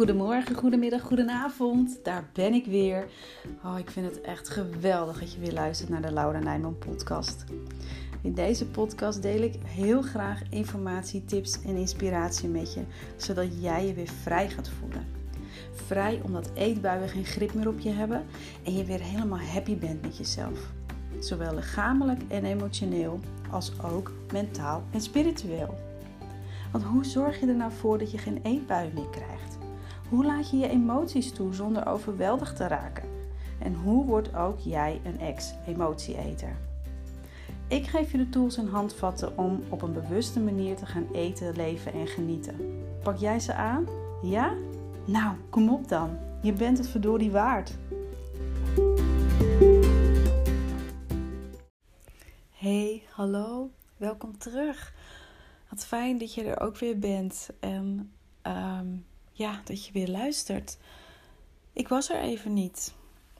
Goedemorgen, goedemiddag, goedenavond. Daar ben ik weer. Oh, ik vind het echt geweldig dat je weer luistert naar de Laura Nijman podcast. In deze podcast deel ik heel graag informatie, tips en inspiratie met je, zodat jij je weer vrij gaat voelen. Vrij omdat eetbuien geen grip meer op je hebben en je weer helemaal happy bent met jezelf. Zowel lichamelijk en emotioneel als ook mentaal en spiritueel. Want hoe zorg je er nou voor dat je geen eetbuien meer krijgt? Hoe laat je je emoties toe zonder overweldigd te raken? En hoe wordt ook jij een ex-emotieeter? Ik geef je de tools en handvatten om op een bewuste manier te gaan eten, leven en genieten. Pak jij ze aan? Ja? Nou, kom op dan. Je bent het verdorie waard. Hey, hallo. Welkom terug. Wat fijn dat je er ook weer bent. En um, ja, dat je weer luistert. Ik was er even niet.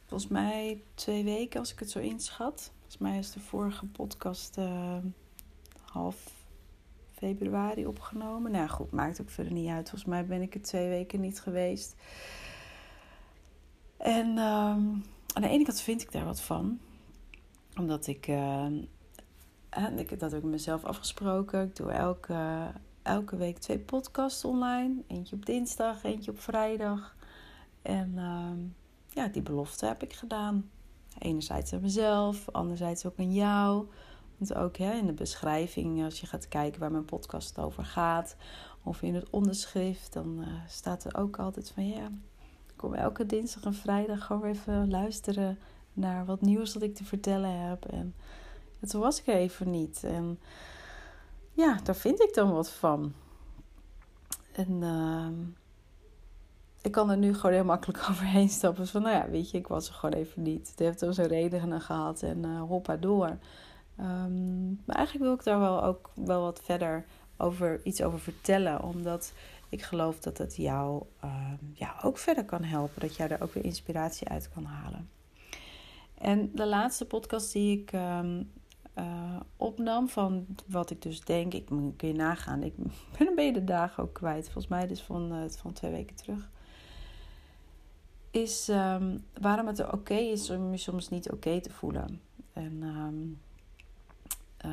Volgens mij twee weken als ik het zo inschat. Volgens mij is de vorige podcast uh, half februari opgenomen. Nou goed, maakt ook verder niet uit. Volgens mij ben ik er twee weken niet geweest. En um, aan de ene kant vind ik daar wat van. Omdat ik, uh, ik dat heb ik mezelf afgesproken. Ik doe elke elke week twee podcasts online. Eentje op dinsdag, eentje op vrijdag. En uh, ja, die belofte heb ik gedaan. Enerzijds aan mezelf, anderzijds ook aan jou. Want ook hè, in de beschrijving, als je gaat kijken waar mijn podcast over gaat, of in het onderschrift, dan uh, staat er ook altijd van ja, ik kom elke dinsdag en vrijdag gewoon even luisteren naar wat nieuws dat ik te vertellen heb. En, en toen was ik er even niet. En ja, daar vind ik dan wat van. En uh, ik kan er nu gewoon heel makkelijk overheen stappen. van, nou ja, weet je, ik was er gewoon even niet. Het heeft wel zijn redenen gehad en uh, hoppa door. Um, maar eigenlijk wil ik daar wel ook wel wat verder over, iets over vertellen. Omdat ik geloof dat het jou uh, ja, ook verder kan helpen. Dat jij er ook weer inspiratie uit kan halen. En de laatste podcast die ik uh, opnam van wat ik dus denk. Ik kun je nagaan. Ik ben een beetje de dagen ook kwijt. Volgens mij dus van, uh, van twee weken terug. Is um, waarom het oké is om je soms niet oké te voelen. En um, uh,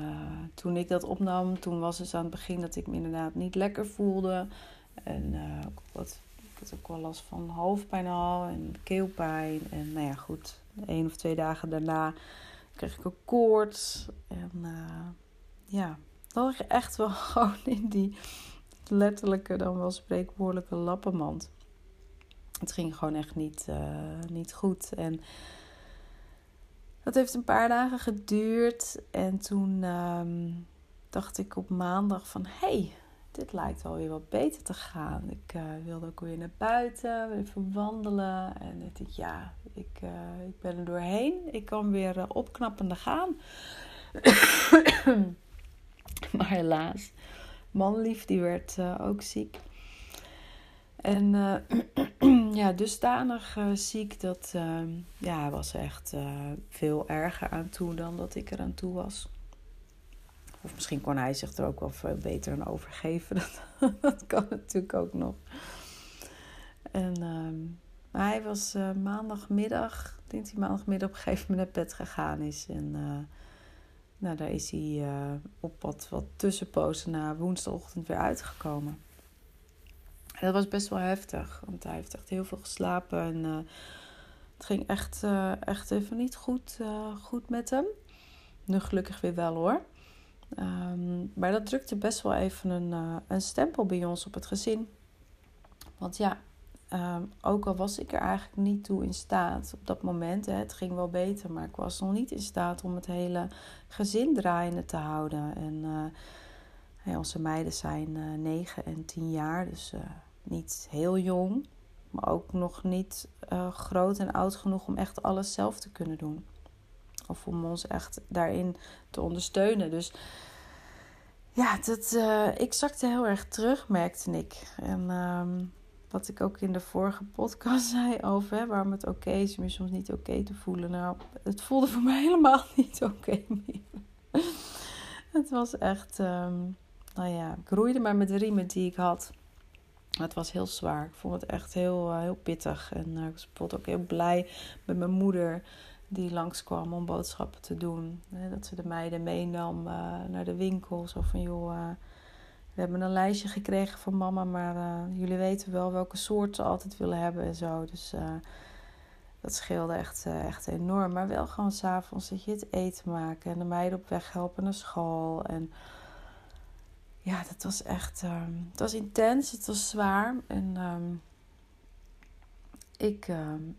toen ik dat opnam, toen was het aan het begin dat ik me inderdaad niet lekker voelde. En wat, ik had ook wel last van hoofdpijn al en keelpijn. En nou ja, goed, één of twee dagen daarna kreeg ik een koorts. En uh, ja, dan lag echt wel gewoon in die letterlijke, dan wel spreekwoordelijke lappenmand. Het ging gewoon echt niet, uh, niet goed. En dat heeft een paar dagen geduurd. En toen um, dacht ik op maandag van... Hey, dit lijkt wel weer wat beter te gaan. Ik uh, wilde ook weer naar buiten, even wandelen. En ik dacht, ja, ik, uh, ik ben er doorheen. Ik kan weer uh, opknappende gaan. maar helaas, manlief die werd ook ziek. En ja, dusdanig ziek dat ja, hij was echt veel erger aan toe dan dat ik er aan toe was. Of misschien kon hij zich er ook wel veel beter aan overgeven. Dat, dat kan natuurlijk ook nog. En, maar hij was uh, maandagmiddag, ik denk dat hij maandagmiddag op een gegeven moment naar bed gegaan is. En uh, nou, daar is hij eh, op wat, wat tussenpozen na woensdagochtend weer uitgekomen. En dat was best wel heftig, want hij heeft echt heel veel geslapen. En het ging echt, echt even niet goed, goed met hem. Nu gelukkig weer wel hoor. Um, maar dat drukte best wel even een, uh, een stempel bij ons op het gezin. Want ja, um, ook al was ik er eigenlijk niet toe in staat op dat moment, hè, het ging wel beter, maar ik was nog niet in staat om het hele gezin draaiende te houden. En hey, onze meiden zijn uh, 9 en 10 jaar, dus niet heel jong, maar ook nog niet groot en oud genoeg om echt alles zelf te kunnen doen. Of om ons echt daarin te ondersteunen. Dus ja, dat, uh, ik zakte heel erg terug, merkte ik. En um, wat ik ook in de vorige podcast zei over waarom het oké is om je soms niet oké te voelen. Nou, het voelde voor mij helemaal niet oké meer. het was echt, um, nou ja, ik roeide maar met de riemen die ik had. Het was heel zwaar. Ik vond het echt heel, heel pittig. En ik was bijvoorbeeld ook heel blij met mijn moeder die langskwam om boodschappen te doen. Dat ze de meiden meenam naar de winkel. Zo van, joh, we hebben een lijstje gekregen van mama, maar uh, jullie weten wel welke soort ze altijd willen hebben en zo. Dus dat scheelde echt, echt enorm. Maar wel gewoon s'avonds dat je het eten maken en de meiden op weg helpen naar school. En ja, dat was echt, um, het was intens, het was zwaar. En um, ik, um,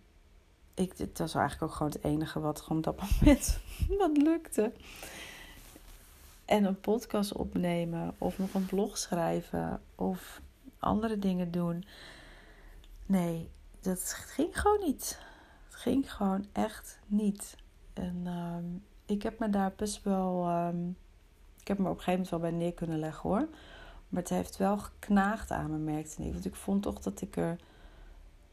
ik, dit was eigenlijk ook gewoon het enige wat gewoon op dat moment wat lukte en een podcast opnemen of nog een blog schrijven of andere dingen doen. Nee, dat ging gewoon niet. Het ging gewoon echt niet. En uh, ik heb me daar best wel. Um, ik heb me op een gegeven moment wel bij neer kunnen leggen hoor. Maar het heeft wel geknaagd aan me, merkte ik. Want ik vond toch dat ik er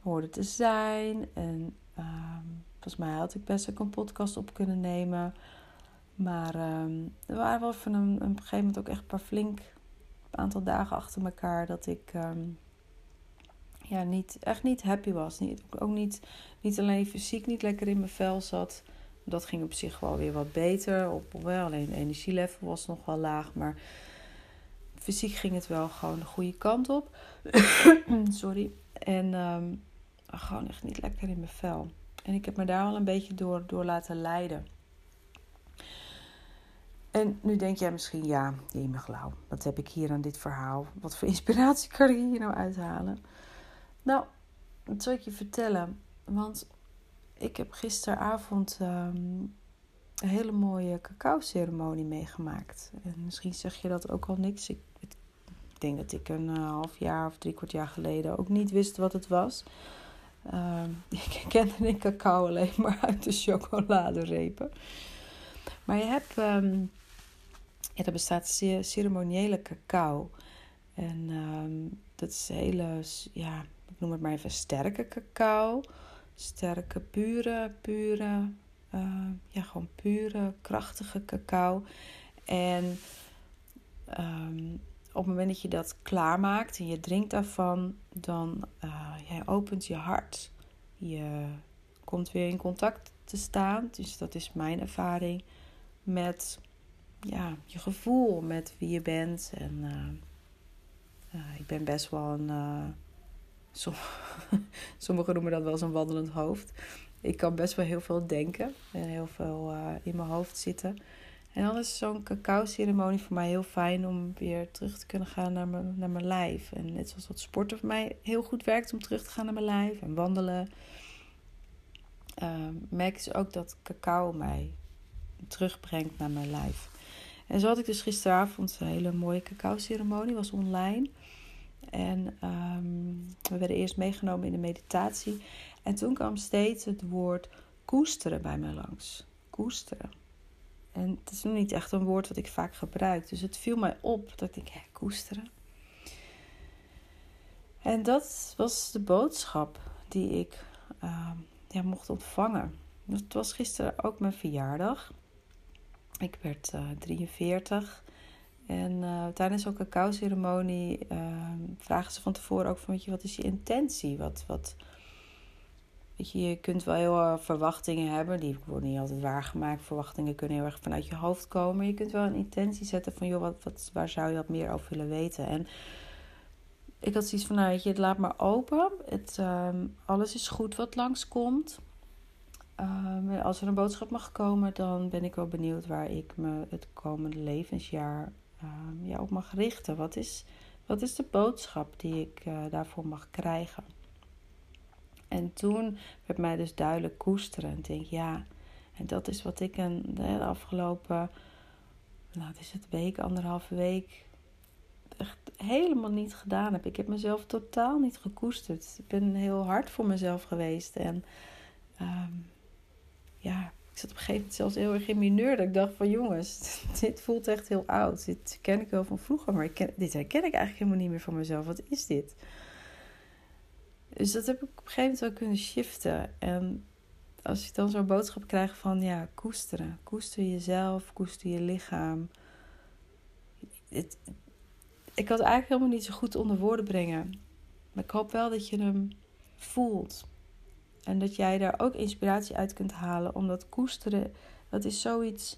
hoorde te zijn. En um, volgens mij had ik best ook een podcast op kunnen nemen. Maar um, er waren wel van een, een gegeven moment ook echt een paar flink een aantal dagen achter elkaar dat ik um, ja, niet, echt niet happy was. Niet, ook niet, niet alleen fysiek niet lekker in mijn vel zat. Dat ging op zich wel weer wat beter. Op, wel, alleen het energielevel was nog wel laag. Maar fysiek ging het wel gewoon de goede kant op. Sorry. En gewoon echt niet lekker in mijn vel. En ik heb me daar wel een beetje door, door laten leiden. En nu denk jij misschien, ja, Lauw, wat heb ik hier aan dit verhaal? Wat voor inspiratie kan ik hier nou uithalen? Nou, dat zal ik je vertellen. Want ik heb gisteravond um, een hele mooie cacao-ceremonie meegemaakt. En misschien zeg je dat ook al niks. Ik, ik denk dat ik een uh, half jaar of drie kwart jaar geleden ook niet wist wat het was. Um, ik kende de cacao alleen maar uit de chocoladerepen. Maar je hebt... Um, ja, er bestaat ceremoniële cacao. En um, dat is hele, ja, ik noem het maar even sterke cacao. Sterke, pure, pure, ja, gewoon pure, krachtige cacao. En um, op het moment dat je dat klaarmaakt en je drinkt daarvan, dan uh, jij opent je hart. Je komt weer in contact te staan. Dus dat is mijn ervaring met ja, je gevoel met wie je bent. En uh, uh, ik ben best wel een. Som sommigen noemen dat wel eens een wandelend hoofd. Ik kan best wel heel veel denken en heel veel in mijn hoofd zitten. En dan is zo'n cacao-ceremonie voor mij heel fijn om weer terug te kunnen gaan naar mijn, naar mijn lijf. En net zoals wat sporten voor mij heel goed werkt om terug te gaan naar mijn lijf en wandelen. merk ik ook dat cacao mij terugbrengt naar mijn lijf. En zo had ik dus gisteravond een hele mooie cacao-ceremonie, was online. En um, we werden eerst meegenomen in de meditatie. En toen kwam steeds het woord koesteren bij mij langs. Koesteren. En het is nog niet echt een woord wat ik vaak gebruik. Dus het viel mij op dat ik hé, koesteren. En dat was de boodschap die ik uh, ja, mocht ontvangen. Het was gisteren ook mijn verjaardag. Ik werd uh, eh, 43. En uh, tijdens zo'n cacao-ceremonie uh, vragen ze van tevoren ook van, weet je, wat is je intentie? Wat, wat, weet je, je kunt wel heel uh, verwachtingen hebben, die worden niet altijd waargemaakt. Verwachtingen kunnen heel erg vanuit je hoofd komen. Je kunt wel een intentie zetten van, joh, wat, wat, waar zou je wat meer over willen weten? En ik had zoiets van, nou, je, het laat maar open. Het, ehm, alles is goed wat langskomt. Um, als er een boodschap mag komen, dan ben ik wel benieuwd waar ik me het komende levensjaar um, ja, op mag richten. Wat is, wat is de boodschap die ik uh, daarvoor mag krijgen? En toen werd mij dus duidelijk koesteren. En ik denk, ja, en dat is wat ik een, de afgelopen, nou, het is het week, anderhalve week, echt helemaal niet gedaan heb. Ik heb mezelf totaal niet gekoesterd. Ik ben heel hard voor mezelf geweest. En um, ja, ik zat op een gegeven moment zelfs heel erg in mineur. Dat ik dacht van jongens, dit voelt echt heel oud. Dit ken ik wel van vroeger, maar dit herken ik eigenlijk helemaal niet meer van mezelf. Wat is dit? Dus dat heb ik op een gegeven moment wel kunnen shiften. En als ik dan zo'n boodschap krijg van ja, koesteren. Koester jezelf, koester je lichaam. Het, ik kan het eigenlijk helemaal niet zo goed onder woorden brengen. Maar ik hoop wel dat je hem voelt. En dat jij daar ook inspiratie uit kunt halen. Omdat koesteren, dat is zoiets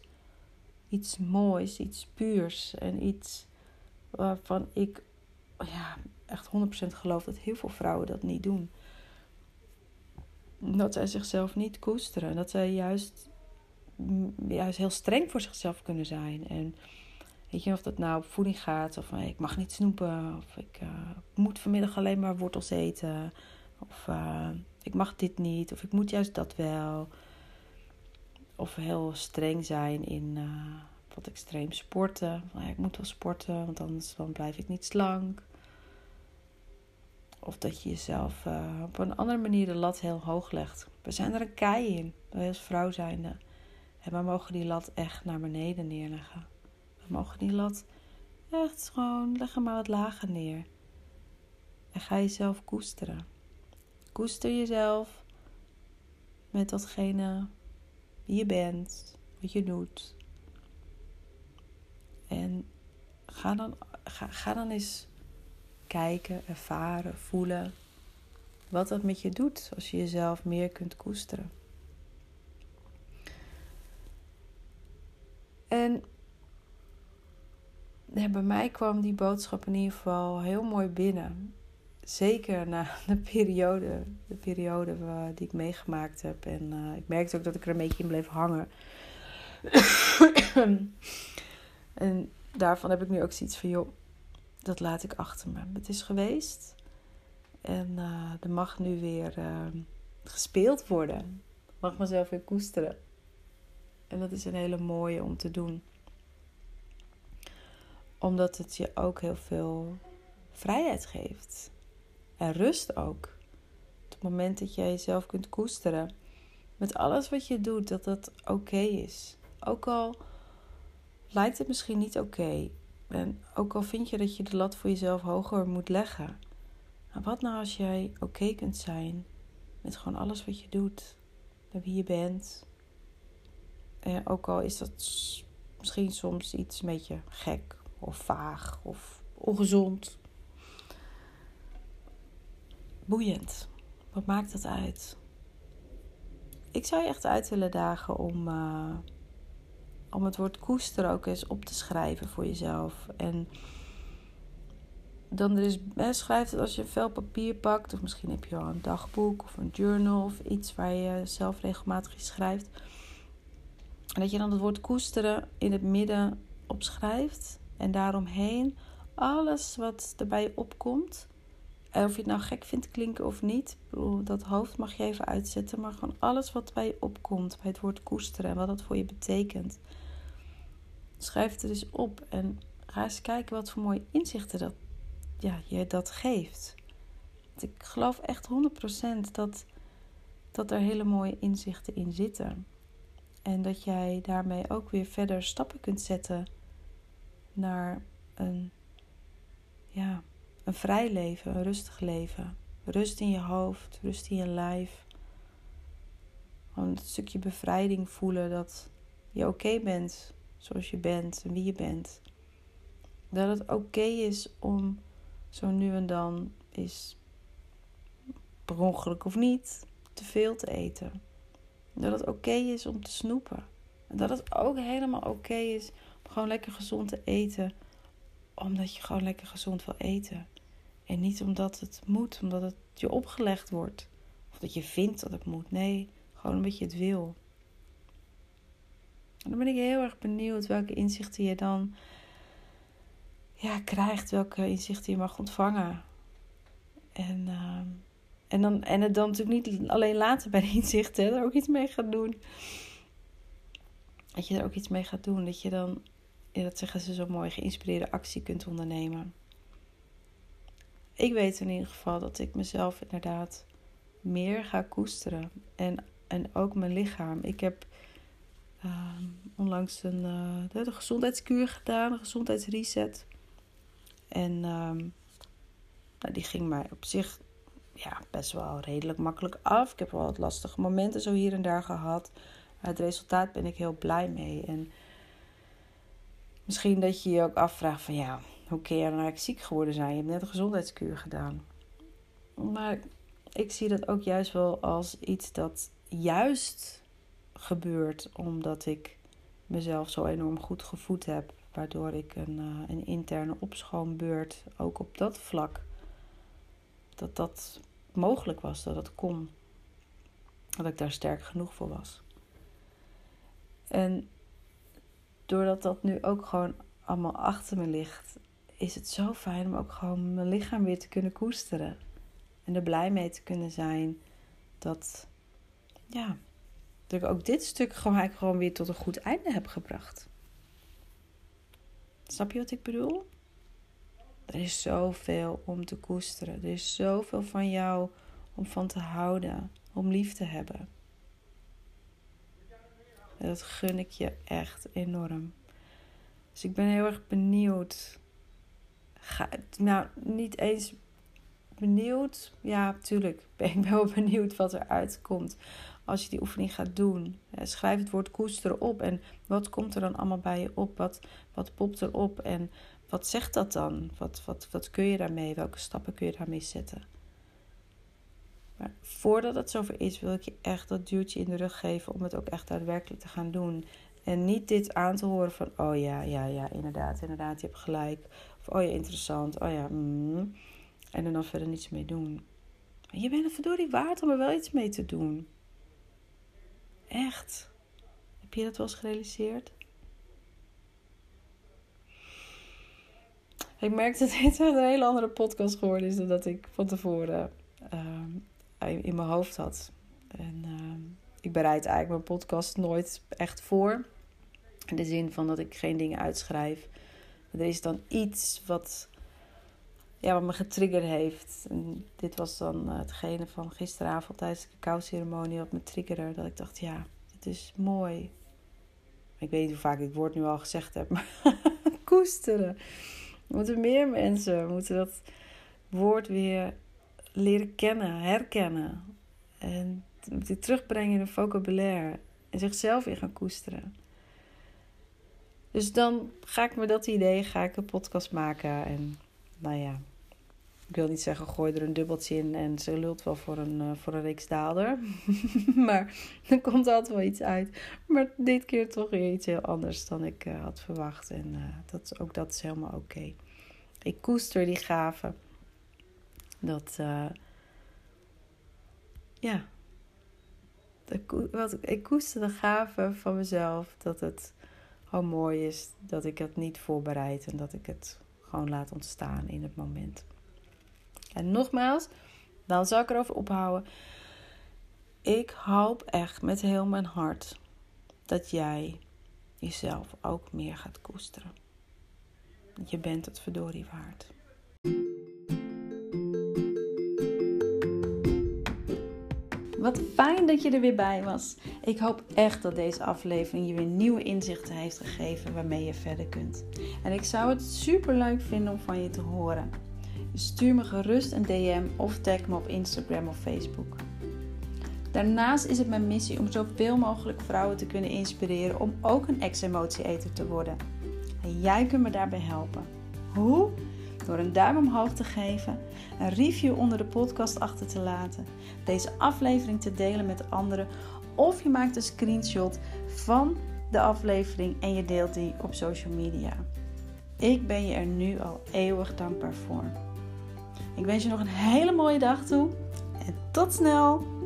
iets moois, iets puurs. En iets waarvan ik ja, echt 100% geloof dat heel veel vrouwen dat niet doen. Dat zij zichzelf niet koesteren. Dat zij juist, juist heel streng voor zichzelf kunnen zijn. En weet je, of dat nou op voeding gaat. Of van, ik mag niet snoepen. Of ik uh, moet vanmiddag alleen maar wortels eten. Of uh, ik mag dit niet. Of ik moet juist dat wel. Of heel streng zijn in wat extreem sporten. Ik moet wel sporten, want anders dan blijf ik niet slank. Of dat je jezelf uh, op een andere manier de lat heel hoog legt. We zijn er een kei in, wij als vrouw zijnde. En we mogen die lat echt naar beneden neerleggen. We mogen die lat echt gewoon, leg hem maar wat lager neer. En ga jezelf koesteren. Koester jezelf met datgene wie je bent, wat je doet. En ga dan, ga dan eens kijken, ervaren, voelen wat dat met je doet als je jezelf meer kunt koesteren. En bij mij kwam die boodschap in ieder geval heel mooi binnen. Zeker na de periode, de periode die ik meegemaakt heb. En uh, ik merkte ook dat ik er een beetje in bleef hangen. en daarvan heb ik nu ook zoiets van, joh, dat laat ik achter me. Het is geweest. En uh, er mag nu weer uh, gespeeld worden. Ik mag mezelf weer koesteren. En dat is een hele mooie om te doen. Omdat het je ook heel veel vrijheid geeft. En rust ook. Op het moment dat jij jezelf kunt koesteren. Met alles wat je doet, dat dat oké is. Ook al lijkt het misschien niet oké. En ook al vind je dat je de lat voor jezelf hoger moet leggen. Maar wat nou als jij oké kunt zijn met gewoon alles wat je doet, met wie je bent. En ook al is dat misschien soms iets een beetje gek of vaag of ongezond. Boeiend. Wat maakt dat uit? Ik zou je echt uit willen dagen om. Uh, om het woord koester ook eens op te schrijven voor jezelf. En dan is, schrijf het als je vel papier pakt. Of misschien heb je al een dagboek of een journal of iets waar je zelf regelmatig schrijft. En dat je dan het woord koesteren in het midden opschrijft. En daaromheen alles wat erbij opkomt. En of je het nou gek vindt klinken of niet. dat hoofd mag je even uitzetten. Maar gewoon alles wat bij je opkomt bij het woord koesteren. En wat dat voor je betekent. Schrijf het er eens op en ga eens kijken wat voor mooie inzichten dat, ja, je dat geeft. Want ik geloof echt 100% dat, dat er hele mooie inzichten in zitten. En dat jij daarmee ook weer verder stappen kunt zetten naar een, ja, een vrij leven, een rustig leven. Rust in je hoofd, rust in je lijf. Gewoon een stukje bevrijding voelen dat je oké bent zoals je bent en wie je bent. Dat het oké is om zo nu en dan is per of niet te veel te eten. Dat het oké is om te snoepen. En dat het ook helemaal oké is om gewoon lekker gezond te eten. Omdat je gewoon lekker gezond wil eten. En niet omdat het moet, omdat het je opgelegd wordt. Of dat je vindt dat het moet. Nee, gewoon omdat je het wil. En dan ben ik heel erg benieuwd welke inzichten je dan ja, krijgt, welke inzichten je mag ontvangen. En, uh, en, dan, en het dan natuurlijk niet alleen laten bij de inzichten, er ook iets mee gaat doen. Dat je er ook iets mee gaat doen. Dat je dan, dat zeggen ze zo mooi, geïnspireerde actie kunt ondernemen. Ik weet in ieder geval dat ik mezelf inderdaad meer ga koesteren. En, en ook mijn lichaam. Ik heb uh, onlangs een de gezondheidskuur gedaan, een gezondheidsreset. En uh, nou, die ging mij op zich ja, best wel redelijk makkelijk af. Ik heb wel wat lastige momenten zo hier en daar gehad. Maar het resultaat ben ik heel blij mee. En misschien dat je je ook afvraagt van ja, hoe kun je nou eigenlijk ziek geworden zijn? Je hebt net een gezondheidskuur gedaan. maar ik zie dat ook juist wel als iets dat juist gebeurt omdat ik mezelf zo enorm goed gevoed heb. Waardoor ik een, uh, een interne opschoonbeurt ook op dat vlak, dat dat mogelijk was, dat het kon. Dat ik daar sterk genoeg voor was. En doordat dat nu ook gewoon allemaal achter me ligt, is het zo fijn om ook gewoon mijn lichaam weer te kunnen koesteren. En er blij mee te kunnen zijn dat, ja, dat ik ook dit stuk gewoon, gewoon weer tot een goed einde heb gebracht. Snap je wat ik bedoel? Er is zoveel om te koesteren. Er is zoveel van jou om van te houden, om lief te hebben. En dat gun ik je echt enorm. Dus ik ben heel erg benieuwd. Ga, nou, niet eens benieuwd. Ja, natuurlijk ben ik wel benieuwd wat er uitkomt als je die oefening gaat doen. Schrijf het woord koesteren op en wat komt er dan allemaal bij je op? Wat, wat popt er op en wat zegt dat dan? Wat, wat, wat kun je daarmee? Welke stappen kun je daarmee zetten? Maar voordat het zover is, wil ik je echt dat duwtje in de rug geven om het ook echt daadwerkelijk te gaan doen. En niet dit aan te horen van, oh ja, ja, ja, inderdaad, inderdaad, je hebt gelijk. Oh ja, interessant, oh ja, mm. En er dan verder niets mee doen. je bent het verdorie waard om er wel iets mee te doen. Echt. Heb je dat wel eens gerealiseerd? Ik merk dat dit een hele andere podcast geworden is dan dat ik van tevoren uh, in mijn hoofd had. En uh, ik bereid eigenlijk mijn podcast nooit echt voor. In de zin van dat ik geen dingen uitschrijf. Er is dan iets wat, ja, wat me getriggerd heeft. En dit was dan uh, hetgene van gisteravond tijdens de cacao-ceremonie wat me triggerde. Dat ik dacht, ja, het is mooi. Ik weet niet hoe vaak ik het woord nu al gezegd heb, maar koesteren. Moeten meer mensen, moeten dat woord weer leren kennen, herkennen. En het terugbrengen in een vocabulaire. En zichzelf weer gaan koesteren. Dus dan ga ik met dat idee ga ik een podcast maken. En nou ja, ik wil niet zeggen gooi er een dubbeltje in en ze lult wel voor een, uh, voor een reeks daalder. maar er komt altijd wel iets uit. Maar dit keer toch weer iets heel anders dan ik uh, had verwacht. En uh, dat, ook dat is helemaal oké. Ik koester die gaven. Dat, ja. wat, ik koester de gaven van mezelf. Dat het gewoon mooi is dat ik het niet voorbereid en dat ik het gewoon laat ontstaan in het moment. En nogmaals, dan zal ik erover ophouden. Ik hoop echt met heel mijn hart dat jij jezelf ook meer gaat koesteren. Je bent het verdorie waard. Wat fijn dat je er weer bij was. Ik hoop echt dat deze aflevering je weer nieuwe inzichten heeft gegeven waarmee je verder kunt. En ik zou het super leuk vinden om van je te horen. Stuur me gerust een DM of tag me op Instagram of Facebook. Daarnaast is het mijn missie om zoveel mogelijk vrouwen te kunnen inspireren om ook een ex-emotie-eter te worden. En jij kunt me daarbij helpen. Hoe? Door een duim omhoog te geven, een review onder de podcast achter te laten, deze aflevering te delen met anderen of je maakt een screenshot van de aflevering en je deelt die op social media. Ik ben je er nu al eeuwig dankbaar voor. Ik wens je nog een hele mooie dag toe en tot snel!